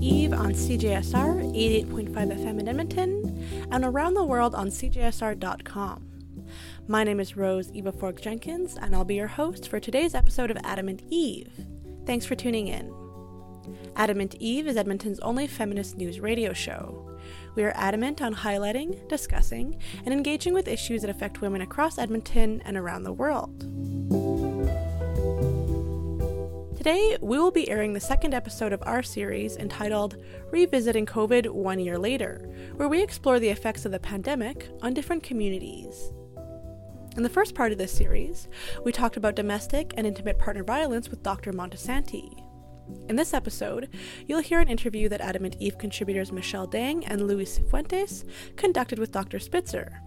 Eve on CJSR 88.5 FM in Edmonton and around the world on CJSR.com. My name is Rose Eva Fork Jenkins, and I'll be your host for today's episode of Adamant Eve. Thanks for tuning in. Adamant Eve is Edmonton's only feminist news radio show. We are adamant on highlighting, discussing, and engaging with issues that affect women across Edmonton and around the world. Today, we will be airing the second episode of our series entitled Revisiting COVID One Year Later, where we explore the effects of the pandemic on different communities. In the first part of this series, we talked about domestic and intimate partner violence with Dr. Montesanti. In this episode, you'll hear an interview that Adamant Eve contributors Michelle Dang and Luis Fuentes conducted with Dr. Spitzer,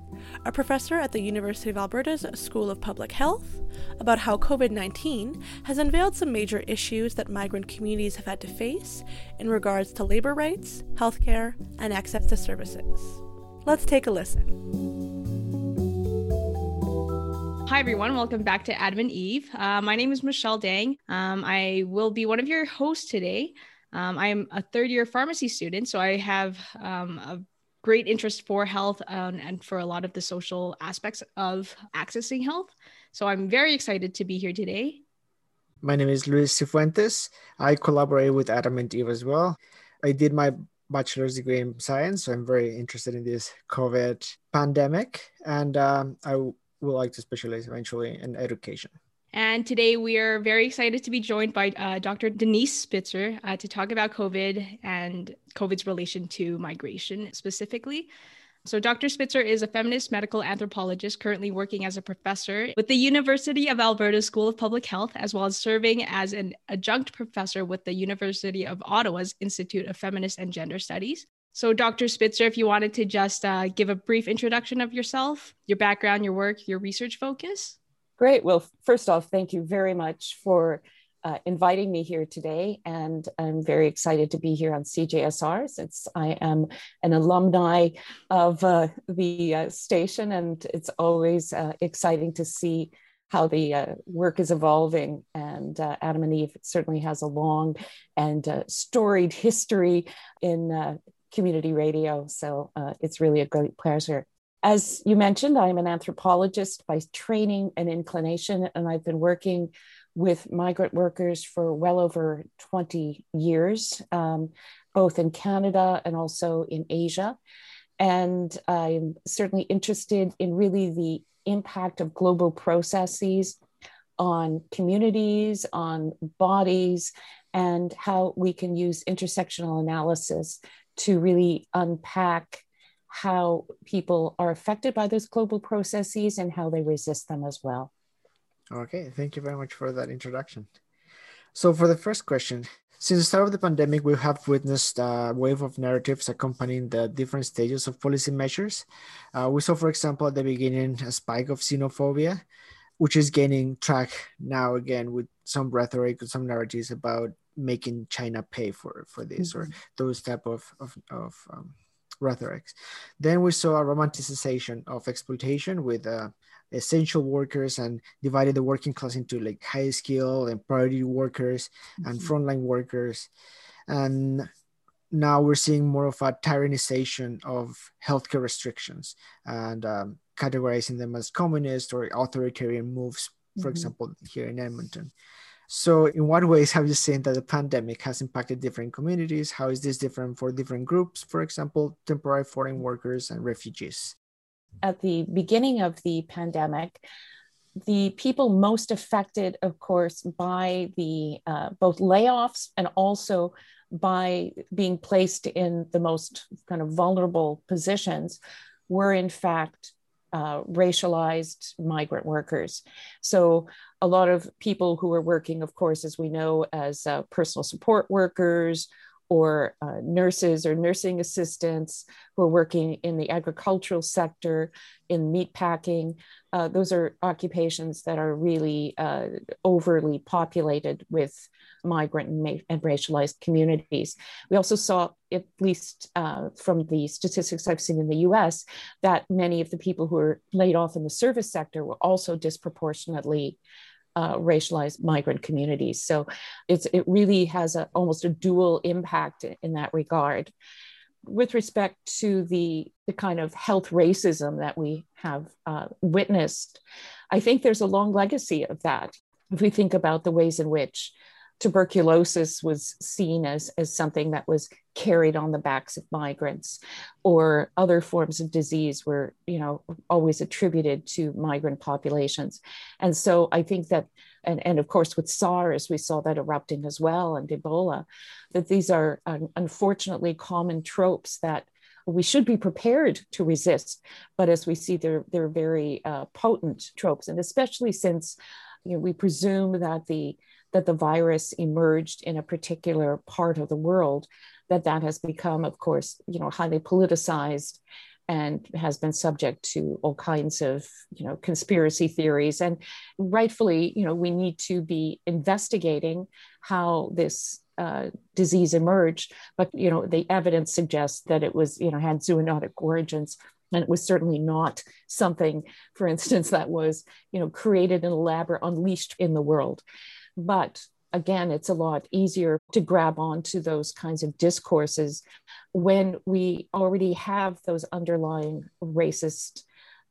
a professor at the University of Alberta's School of Public Health, about how COVID 19 has unveiled some major issues that migrant communities have had to face in regards to labor rights, healthcare, and access to services. Let's take a listen. Hi, everyone. Welcome back to Adamant Eve. Uh, my name is Michelle Dang. Um, I will be one of your hosts today. Um, I am a third year pharmacy student, so I have um, a great interest for health um, and for a lot of the social aspects of accessing health. So I'm very excited to be here today. My name is Luis Cifuentes. I collaborate with Adamant Eve as well. I did my bachelor's degree in science, so I'm very interested in this COVID pandemic, and um, I would like to specialize eventually in education. And today we are very excited to be joined by uh, Dr. Denise Spitzer uh, to talk about COVID and COVID's relation to migration specifically. So, Dr. Spitzer is a feminist medical anthropologist currently working as a professor with the University of Alberta School of Public Health, as well as serving as an adjunct professor with the University of Ottawa's Institute of Feminist and Gender Studies. So, Dr. Spitzer, if you wanted to just uh, give a brief introduction of yourself, your background, your work, your research focus. Great. Well, first off, thank you very much for uh, inviting me here today. And I'm very excited to be here on CJSR since I am an alumni of uh, the uh, station. And it's always uh, exciting to see how the uh, work is evolving. And uh, Adamant Eve certainly has a long and uh, storied history in uh, community radio. So uh, it's really a great pleasure. As you mentioned, I'm an anthropologist by training and inclination, and I've been working with migrant workers for well over 20 years, um, both in Canada and also in Asia. And I'm certainly interested in really the impact of global processes on communities, on bodies, and how we can use intersectional analysis to really unpack how people are affected by those global processes and how they resist them as well. Okay, thank you very much for that introduction. So, for the first question, since the start of the pandemic, we have witnessed a wave of narratives accompanying the different stages of policy measures. Uh, we saw, for example, at the beginning, a spike of xenophobia, which is gaining track now again with some rhetoric, some narratives about making China pay for for this mm-hmm. or those type of of, of um, rhetorics. Then we saw a romanticization of exploitation with uh, essential workers and divided the working class into like high skill and priority workers mm-hmm. and frontline workers. And now we're seeing more of a tyrannization of healthcare restrictions and um, categorizing them as communist or authoritarian moves, for mm-hmm. example, here in Edmonton. So, in what ways have you seen that the pandemic has impacted different communities? How is this different for different groups, for example, temporary foreign workers and refugees? At the beginning of the pandemic, the people most affected, of course, by the uh, both layoffs and also by being placed in the most kind of vulnerable positions were, in fact, uh, racialized migrant workers. So, a lot of people who are working, of course, as we know, as uh, personal support workers or uh, nurses or nursing assistants who are working in the agricultural sector, in meat packing. Uh, those are occupations that are really uh, overly populated with migrant and, and, racialized communities. We also saw, at least uh, from the statistics I've seen in the US, that many of the people who were laid off in the service sector were also disproportionately uh, racialized migrant communities. So it's it really has a, almost a dual impact in that regard. With respect to the the kind of health racism that we have uh, witnessed, I think there's a long legacy of that. If we think about the ways in which tuberculosis was seen as, as something that was carried on the backs of migrants or other forms of disease were you know always attributed to migrant populations. And so i think that and, and of course with sars we saw that erupting as well and ebola that these are unfortunately common tropes that we should be prepared to resist. But as we see they're they're very uh, potent tropes. And especially since you know we presume that the that the virus emerged in a particular part of the world, that that has become, of course, you know, highly politicized and has been subject to all kinds of you know conspiracy theories. And rightfully you know we need to be investigating how this uh, disease emerged. But you know the evidence suggests that it was you know had zoonotic origins and it was certainly not something for instance that was you know created in a lab or unleashed in the world but again, it's a lot easier to grab onto those kinds of discourses when we already have those underlying racist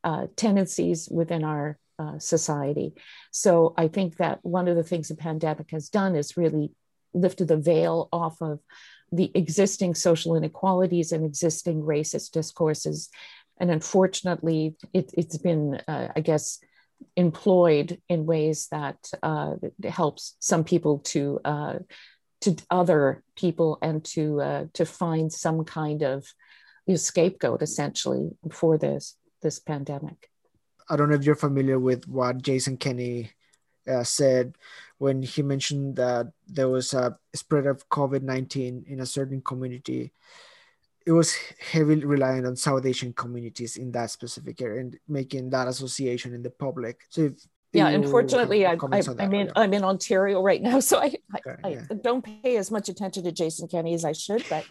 uh, tendencies within our uh, society. So I think that one of the things the pandemic has done is really lifted the veil off of the existing social inequalities and existing racist discourses. And unfortunately, it, has been, uh, I guess, employed in ways that uh, helps some people to uh, to other people and to uh, to find some kind of you know, scapegoat essentially for this this pandemic. I don't know if you're familiar with what Jason Kenney uh, said when he mentioned that there was a spread of COVID 19 in a certain community it was heavily reliant on South Asian communities in that specific area and making that association in the public. So if yeah, unfortunately, I, I, I'm in I'm in Ontario right now, so I, okay, I, yeah. I don't pay as much attention to Jason Kenney as I should. But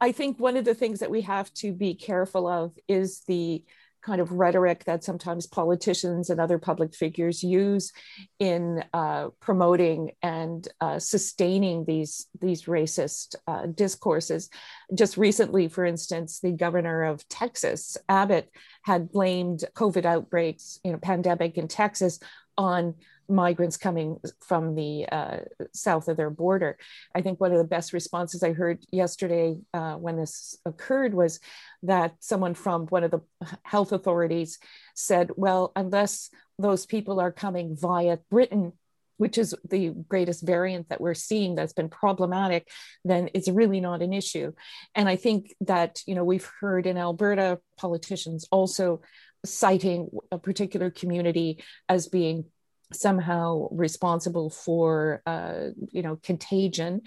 I think one of the things that we have to be careful of is the kind of rhetoric that sometimes politicians and other public figures use in uh, promoting and uh, sustaining these these racist uh, discourses. Just recently, for instance, the governor of Texas, Abbott, had blamed COVID outbreaks, you know, pandemic in Texas on migrants coming from the uh, south of their border. I think one of the best responses I heard yesterday uh, when this occurred was that someone from one of the health authorities said, well, unless those people are coming via Britain, which is the greatest variant that we're seeing that's been problematic, then it's really not an issue. And I think that, you know, we've heard in Alberta politicians also citing a particular community as being somehow responsible for uh, you know contagion.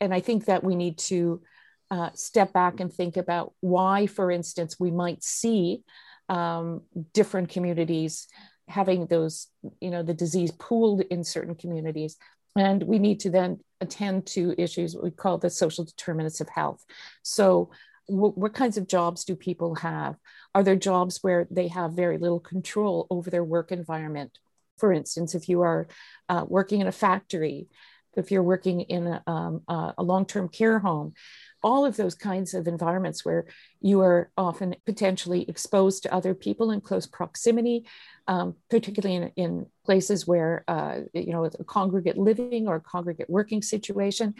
And i think that we need to uh, step back and think about why for instance we might see um, different communities having those you know the disease pooled in certain communities. And we need to then attend to issues we call the social determinants of health. So what kinds of jobs do people have? Are there jobs where they have very little control over their work environment? For instance, if you are uh, working in a factory, if you're working in a, um, a long term care home, all of those kinds of environments where you are often potentially exposed to other people in close proximity, um, particularly in, in, places where, uh, you know, a congregate living or a congregate working situation.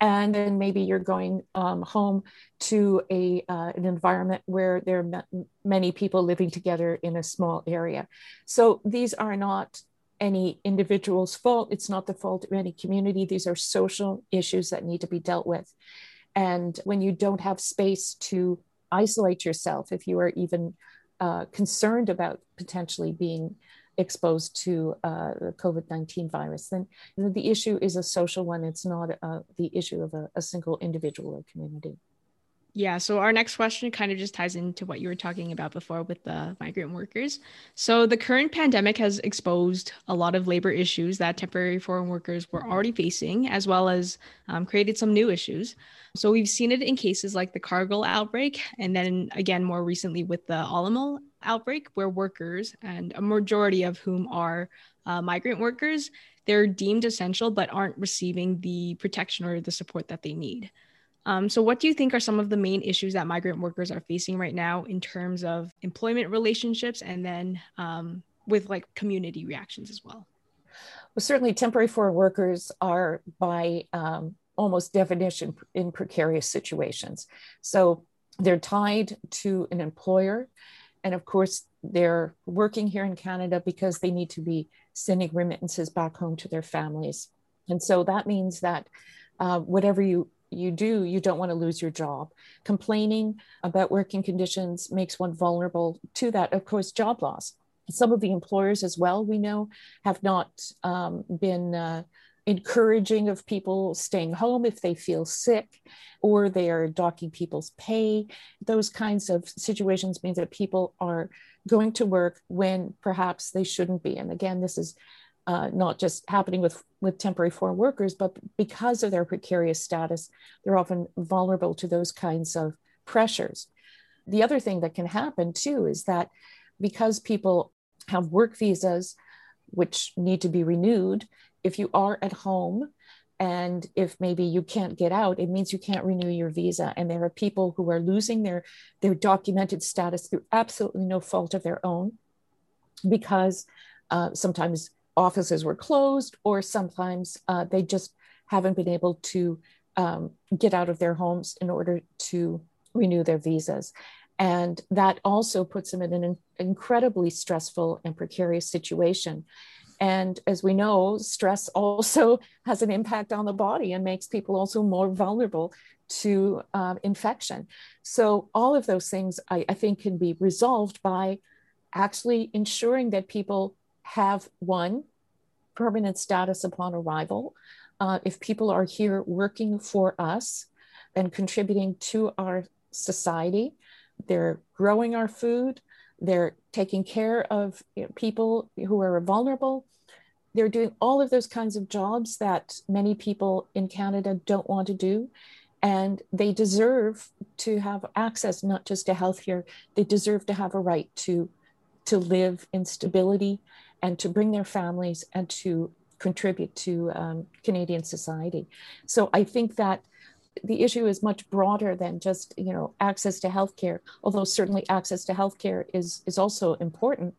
And then maybe you're going um, home to a, uh, an environment where there are many people living together in a small area. So these are not any individual's fault. It's not the fault of any community. These are social issues that need to be dealt with. And when you don't have space to isolate yourself, if you are even uh, concerned about potentially being exposed to uh, the COVID 19 virus, then you know, the issue is a social one. It's not uh, the issue of a, a single individual or community. Yeah, so our next question kind of just ties into what you were talking about before with the migrant workers. So, the current pandemic has exposed a lot of labor issues that temporary foreign workers were already facing, as well as um, created some new issues. So, we've seen it in cases like the Cargill outbreak, and then again more recently with the Olymel outbreak where workers, and a majority of whom are uh, migrant workers, they're deemed essential but aren't receiving the protection or the support that they need. Um, so, what do you think are some of the main issues that migrant workers are facing right now in terms of employment relationships and then um, with like community reactions as well? Well, certainly temporary foreign workers are by um, almost definition in precarious situations. So they're tied to an employer. And of course, they're working here in Canada because they need to be sending remittances back home to their families. And so that means that uh, whatever you you do, you don't want to lose your job. Complaining about working conditions makes one vulnerable to that, of course, job loss. Some of the employers, as well, we know, have not um, been uh, encouraging of people staying home if they feel sick, or they are docking people's pay. Those kinds of situations means that people are going to work when perhaps they shouldn't be. And again, this is uh, not just happening with, with temporary foreign workers, but because of their precarious status, they're often vulnerable to those kinds of pressures. The other thing that can happen too is that because people have work visas which need to be renewed, if you are at home and if maybe you can't get out it means you can't renew your visa. And there are people who are losing their their documented status through absolutely no fault of their own because uh, sometimes offices were closed or sometimes uh, they just haven't been able to um, get out of their homes in order to renew their visas. And that also puts them in an incredibly stressful and precarious situation and as we know, stress also has an impact on the body and makes people also more vulnerable to uh, infection. So, all of those things I, I think can be resolved by actually ensuring that people have one permanent status upon arrival. Uh, if people are here working for us and contributing to our society, they're growing our food, they're taking care of you know, people who are vulnerable. They're doing all of those kinds of jobs that many people in Canada don't want to do. And they deserve to have access not just to health care, they deserve to have a right to, to live in stability and to bring their families and to contribute to um, Canadian society. So I think that the issue is much broader than just you know access to healthcare. Although certainly access to healthcare is is also important.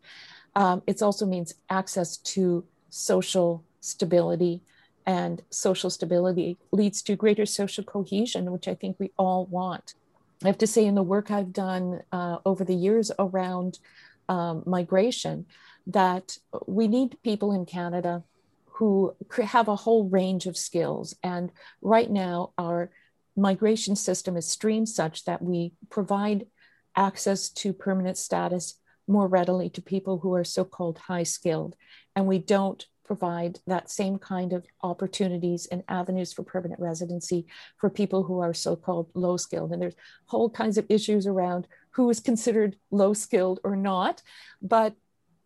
Um, it also means access to social stability, and social stability leads to greater social cohesion, which I think we all want. I have to say, in the work I've done uh, over the years around um, migration, that we need people in Canada who have a whole range of skills. And right now, our migration system is streamed such that we provide access to permanent status more readily to people who are so called high skilled. And we don't provide that same kind of opportunities and avenues for permanent residency for people who are so called low skilled. And there's whole kinds of issues around who is considered low skilled or not. But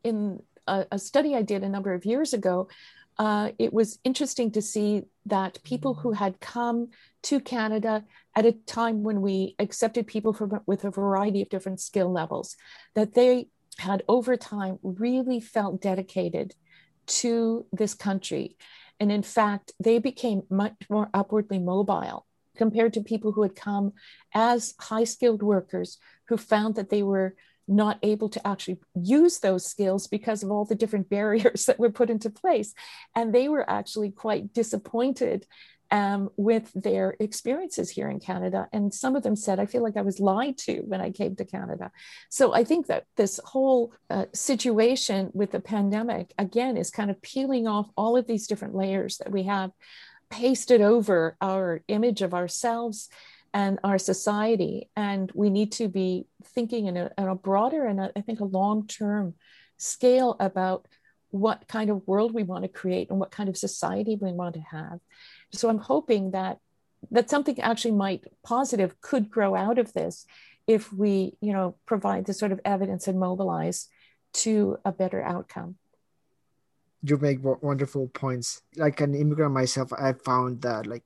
in a, a study I did a number of years ago, uh, it was interesting to see that people who had come to Canada at a time when we accepted people from, with a variety of different skill levels, that they had over time really felt dedicated to this country. And in fact, they became much more upwardly mobile compared to people who had come as high skilled workers who found that they were not able to actually use those skills because of all the different barriers that were put into place. And they were actually quite disappointed um, with their experiences here in Canada. And some of them said, I feel like I was lied to when I came to Canada. So I think that this whole uh, situation with the pandemic, again, is kind of peeling off all of these different layers that we have pasted over our image of ourselves and our society. And we need to be thinking in a, in a broader and a, I think a long term scale about what kind of world we want to create and what kind of society we want to have. So I'm hoping that that something actually might positive could grow out of this if we, you know, provide the sort of evidence and mobilize to a better outcome. You make wonderful points. Like an immigrant myself, I found that like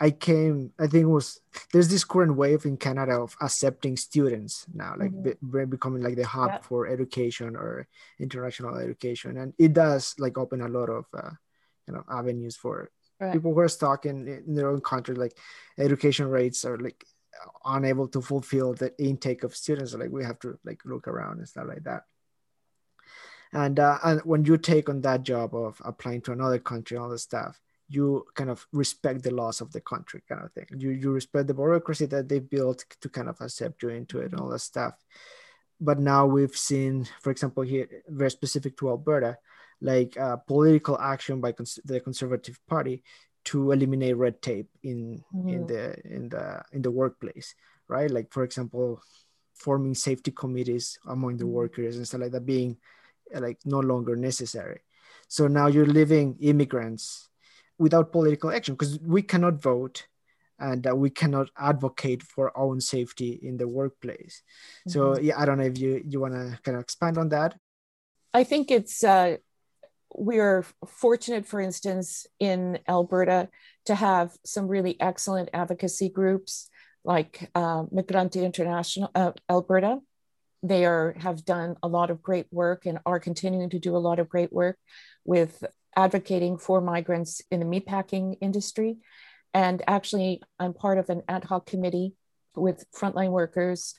I came, I think it was there's this current wave in Canada of accepting students now, like mm-hmm. be, becoming like the hub yeah. for education or international education, and it does like open a lot of uh, you know avenues for right. people who are stuck in, in their own country. Like education rates are like unable to fulfill the intake of students. So, like we have to like look around and stuff like that. And uh, and when you take on that job of applying to another country, all the stuff you kind of respect the laws of the country kind of thing you you respect the bureaucracy that they built to kind of accept you into it and all that stuff but now we've seen for example here very specific to alberta like uh, political action by cons- the conservative party to eliminate red tape in mm-hmm. in the in the in the workplace right like for example forming safety committees among the mm-hmm. workers and stuff like that being like no longer necessary so now you're living immigrants without political action because we cannot vote and uh, we cannot advocate for our own safety in the workplace. Mm-hmm. So yeah, I don't know if you you want to kind of expand on that. I think it's uh, we are fortunate, for instance, in Alberta to have some really excellent advocacy groups like uh, Migrante International uh, Alberta. They are have done a lot of great work and are continuing to do a lot of great work with advocating for migrants in the meatpacking industry. And actually, I'm part of an ad hoc committee with frontline workers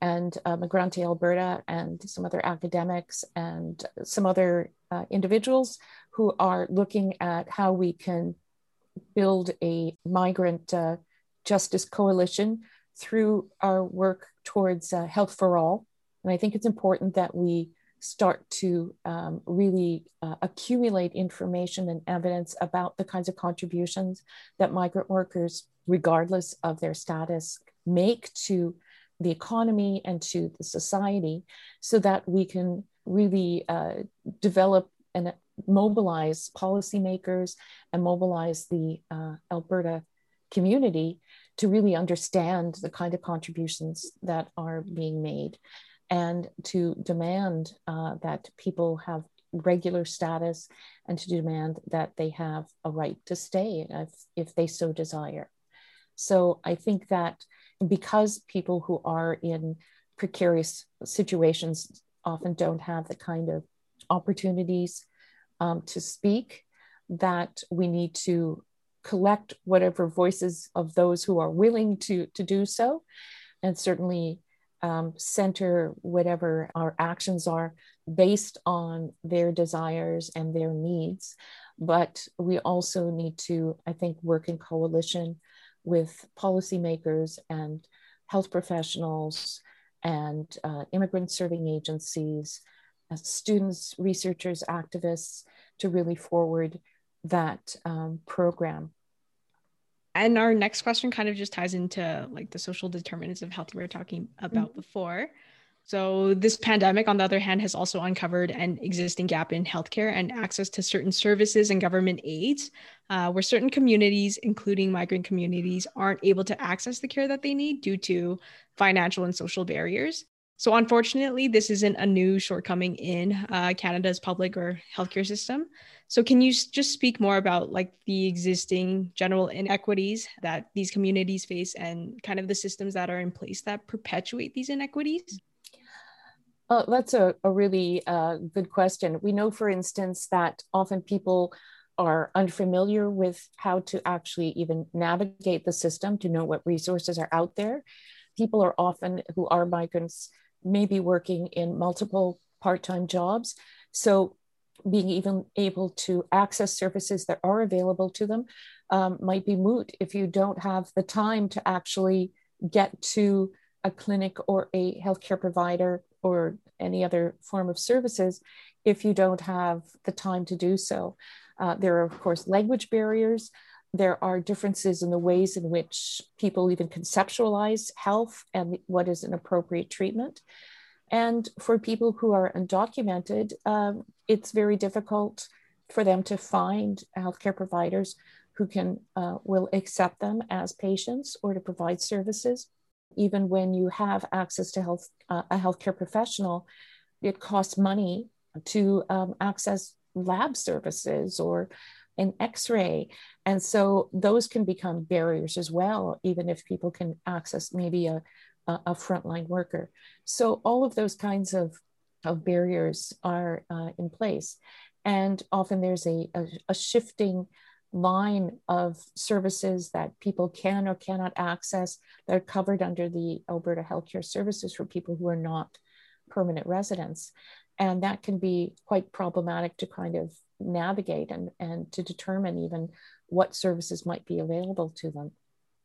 and uh, Migrante Alberta and some other academics and some other uh, individuals who are looking at how we can build a migrant uh, justice coalition through our work towards uh, health for all. And I think it's important that we start to um, really uh, accumulate information and evidence about the kinds of contributions that migrant workers, regardless of their status, make to the economy and to the society so that we can really uh, develop and mobilize policymakers and mobilize the uh, Alberta community to really understand the kind of contributions that are being made and to demand uh, that people have regular status and to demand that they have a right to stay if, if they so desire. So I think that because people who are in precarious situations often don't have the kind of opportunities um, to speak, that we need to collect whatever voices of those who are willing to, to do so. And certainly um, center whatever our actions are based on their desires and their needs. But we also need to, I think, work in coalition with policymakers and health professionals and uh, immigrant serving agencies, uh, students, researchers, activists to really forward that um, program and our next question kind of just ties into like the social determinants of health we were talking about mm-hmm. before. So, this pandemic, on the other hand, has also uncovered an existing gap in healthcare and access to certain services and government aids, uh, where certain communities, including migrant communities, aren't able to access the care that they need due to financial and social barriers. So, unfortunately, this isn't a new shortcoming in uh, Canada's public or healthcare system. So, can you just speak more about like the existing general inequities that these communities face and kind of the systems that are in place that perpetuate these inequities? Uh, that's a, a really uh, good question. We know, for instance, that often people are unfamiliar with how to actually even navigate the system to know what resources are out there. People are often, who are migrants, maybe working in multiple part time jobs. So being even able to access services that are available to them um, might be moot if you don't have the time to actually get to a clinic or a healthcare provider or any other form of services if you don't have the time to do so. Uh, there are, of course, language barriers. There are differences in the ways in which people even conceptualize health and what is an appropriate treatment. And for people who are undocumented, um, it's very difficult for them to find healthcare providers who can uh, will accept them as patients or to provide services. Even when you have access to health, uh, a healthcare professional, it costs money to um, access lab services or an x-ray. And so those can become barriers as well even if people can access maybe a, a frontline worker. So all of those kinds of, of barriers are uh, in place. And often there's a, a, a shifting line of services that people can or cannot access that are covered under the Alberta Healthcare Services for people who are not permanent residents. And that can be quite problematic to kind of navigate and, and to determine even what services might be available to them.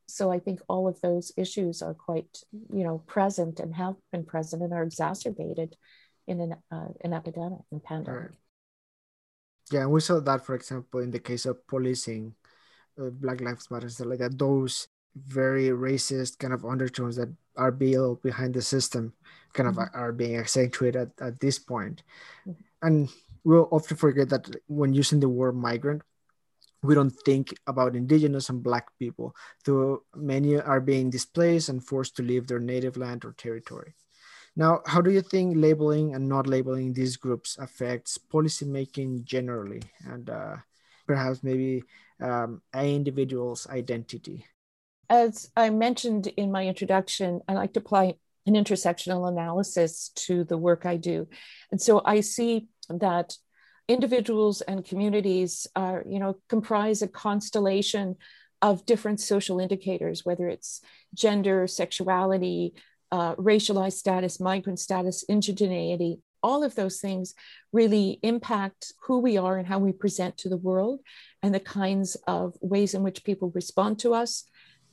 So I think all of those issues are quite, you know, present and have been present and are exacerbated in an, uh, an epidemic and pandemic. Right. Yeah, and we saw that, for example, in the case of policing, uh, Black Lives Matter, stuff like that. Those very racist kind of undertones that are built behind the system kind mm-hmm. of are being accentuated at, at this point. Mm-hmm. And we'll often forget that when using the word migrant, we don't think about indigenous and black people, though many are being displaced and forced to leave their native land or territory. Now, how do you think labeling and not labeling these groups affects policymaking generally, and uh, perhaps maybe um, an individual's identity? As I mentioned in my introduction, I like to apply an intersectional analysis to the work I do, and so I see that individuals and communities are, you know, comprise a constellation of different social indicators, whether it's gender, sexuality, uh, racialized status, migrant status, indigeneity, all of those things really impact who we are and how we present to the world and the kinds of ways in which people respond to us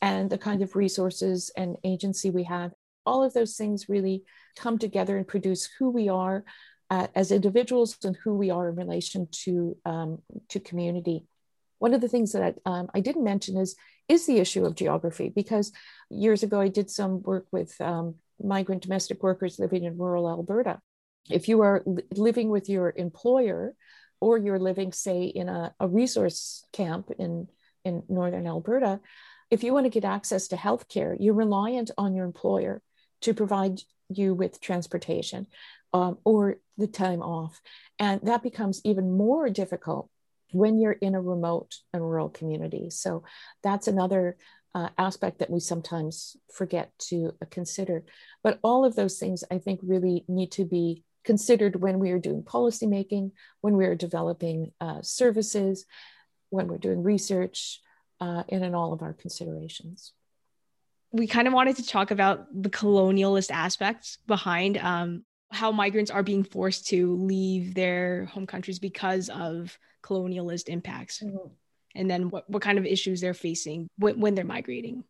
and the kind of resources and agency we have. All of those things really come together and produce who we are uh, as individuals and who we are in relation to, um, to community. One of the things that um, I didn't mention is is the issue of geography because years ago I did some work with um, migrant domestic workers living in rural Alberta. If you are li- living with your employer or you're living, say, in a, a resource camp in, in northern Alberta, if you want to get access to healthcare, you're reliant on your employer to provide you with transportation um, or the time off. And that becomes even more difficult when you're in a remote and rural community. So that's another uh, aspect that we sometimes forget to uh, consider. But all of those things, I think, really need to be considered when we are doing policymaking, when we are developing uh, services, when we're doing research, uh, and in all of our considerations. We kind of wanted to talk about the colonialist aspects behind um, how migrants are being forced to leave their home countries because of colonialist impacts mm-hmm. and then what, what kind of issues they're facing when, when they're migrating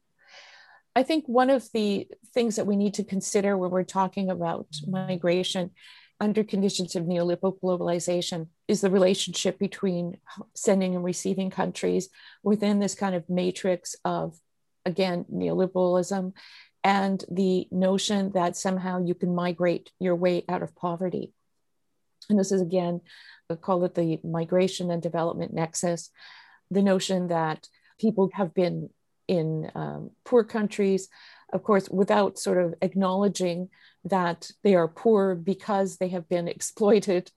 i think one of the things that we need to consider when we're talking about migration under conditions of neoliberal globalization is the relationship between sending and receiving countries within this kind of matrix of again neoliberalism and the notion that somehow you can migrate your way out of poverty. And this is again call it the migration and development nexus, the notion that people have been in um, poor countries, of course, without sort of acknowledging that they are poor because they have been exploited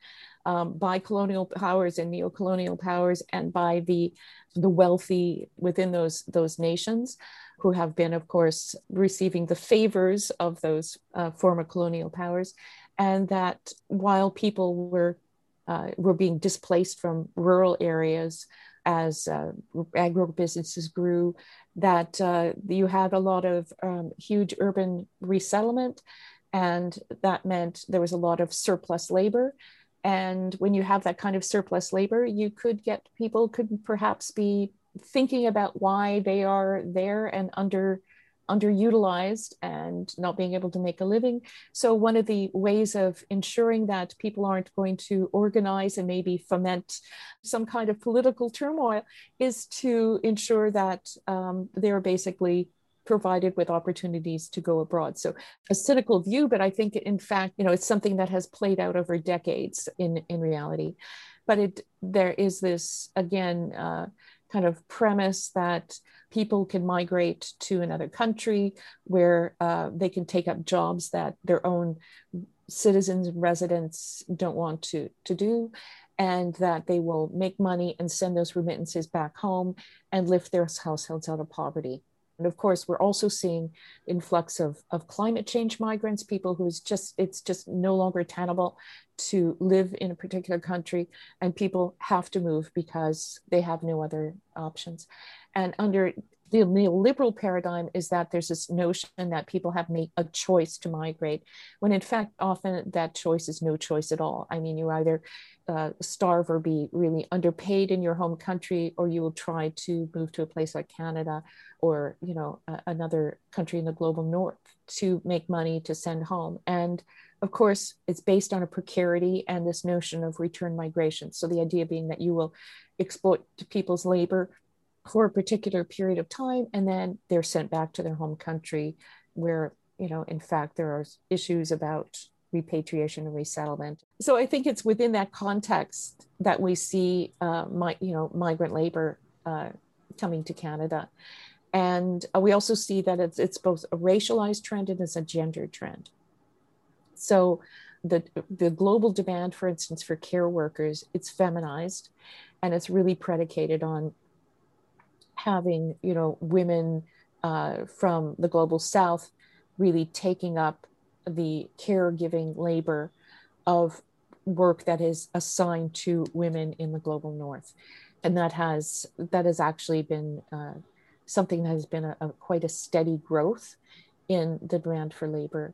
um, by colonial powers and neo-colonial powers and by the, the wealthy within those, those nations who have been, of course, receiving the favors of those uh, former colonial powers. And that while people were uh, were being displaced from rural areas as uh, agro businesses grew, that uh, you had a lot of um, huge urban resettlement, and that meant there was a lot of surplus labor. And when you have that kind of surplus labor, you could get people could perhaps be thinking about why they are there and under underutilized and not being able to make a living. So, one of the ways of ensuring that people aren't going to organize and maybe foment some kind of political turmoil is to ensure that um, they're basically provided with opportunities to go abroad. So a cynical view, but I think in fact, you know, it's something that has played out over decades in, in reality. But it there is this again uh, kind of premise that people can migrate to another country where uh, they can take up jobs that their own citizens and residents don't want to, to do and that they will make money and send those remittances back home and lift their households out of poverty. And of course, we're also seeing influx of, of climate change migrants, people who's just, it's just no longer tenable to live in a particular country and people have to move because they have no other options. And under the neoliberal paradigm is that there's this notion that people have made a choice to migrate, when in fact, often that choice is no choice at all. I mean, you either uh, starve or be really underpaid in your home country, or you will try to move to a place like Canada or you know another country in the global north to make money to send home. And of course, it's based on a precarity and this notion of return migration. So the idea being that you will exploit people's labor for a particular period of time and then they're sent back to their home country where you know in fact there are issues about repatriation and resettlement. So i think it's within that context that we see uh, my, you know migrant labor uh, coming to canada. And uh, we also see that it's, it's both a racialized trend and it's a gender trend. So the, the global demand for instance for care workers it's feminized and it's really predicated on having you know women uh, from the global south really taking up the caregiving labor of work that is assigned to women in the global north. And that has that has actually been uh, something that has been a, a, quite a steady growth in the demand for labor.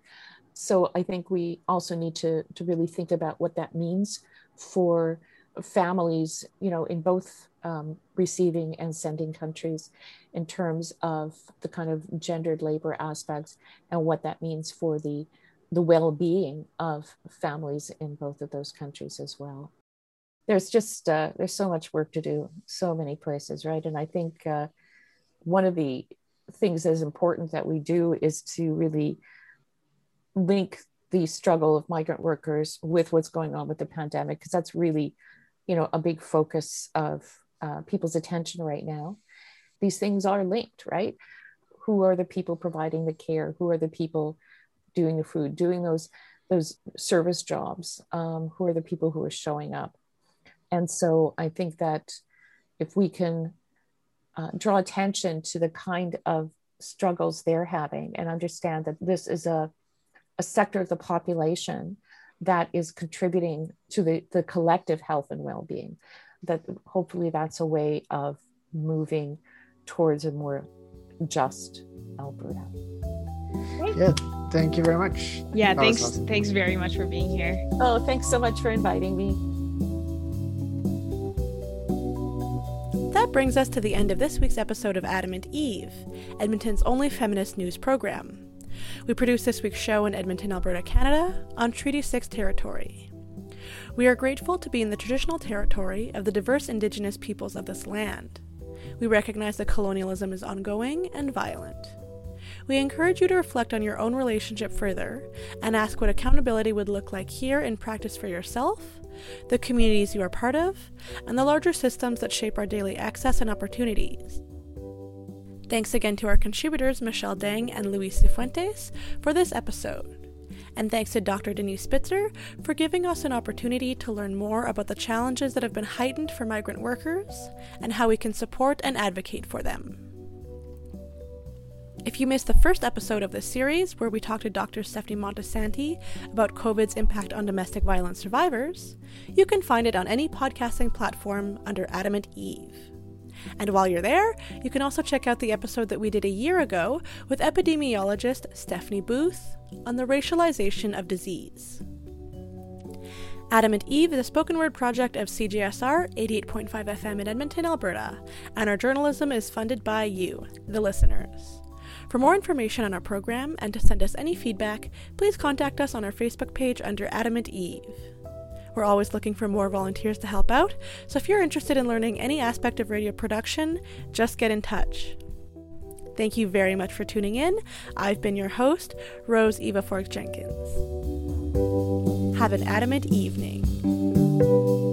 So i think we also need to to really think about what that means for families you know in both um, receiving and sending countries in terms of the kind of gendered labor aspects and what that means for the the well-being of families in both of those countries as well. There's just uh, there's so much work to do so many places right? And i think uh, one of the things that is important that we do is to really link the struggle of migrant workers with what's going on with the pandemic because that's really you know a big focus of uh, people's attention right now. These things are linked right? Who are the people providing the care? Who are the people doing the food? Doing those those service jobs? Um, who are the people who are showing up? And so i think that if we can uh, draw attention to the kind of struggles they're having and understand that this is a, a sector of the population that is contributing to the, the collective health and well-being that hopefully that's a way of moving towards a more just alberta. Yeah thank you very much. Yeah that thanks awesome. thanks very much for being here. Oh thanks so much for inviting me. That brings us to the end of this week's episode of adamant eve edmonton's only feminist news program. We produce this week's show in Edmonton, Alberta, Canada, on Treaty 6 territory. We are grateful to be in the traditional territory of the diverse Indigenous peoples of this land. We recognize that colonialism is ongoing and violent. We encourage you to reflect on your own relationship further and ask what accountability would look like here in practice for yourself, the communities you are part of, and the larger systems that shape our daily access and opportunities. Thanks again to our contributors Michelle Dang and Luis Cifuentes for this episode. And thanks to Dr. Denise Spitzer for giving us an opportunity to learn more about the challenges that have been heightened for migrant workers and how we can support and advocate for them. If you missed the first episode of this series, where we talked to Dr. Stephanie Montesanti about COVID's impact on domestic violence survivors, you can find it on any podcasting platform under Adamant Eve. And while you're there, you can also check out the episode that we did a year ago with epidemiologist Stephanie Booth on the racialization of disease. Adamant Eve is a spoken word project of CJSR 88.5 FM in Edmonton, Alberta, and our journalism is funded by you, the listeners. For more information on our program and to send us any feedback, please contact us on our Facebook page under Adamant Eve. We're always looking for more volunteers to help out, so if you're interested in learning any aspect of radio production, just get in touch. Thank you very much for tuning in. I've been your host, Rose Eva Fork Jenkins. Have an adamant evening.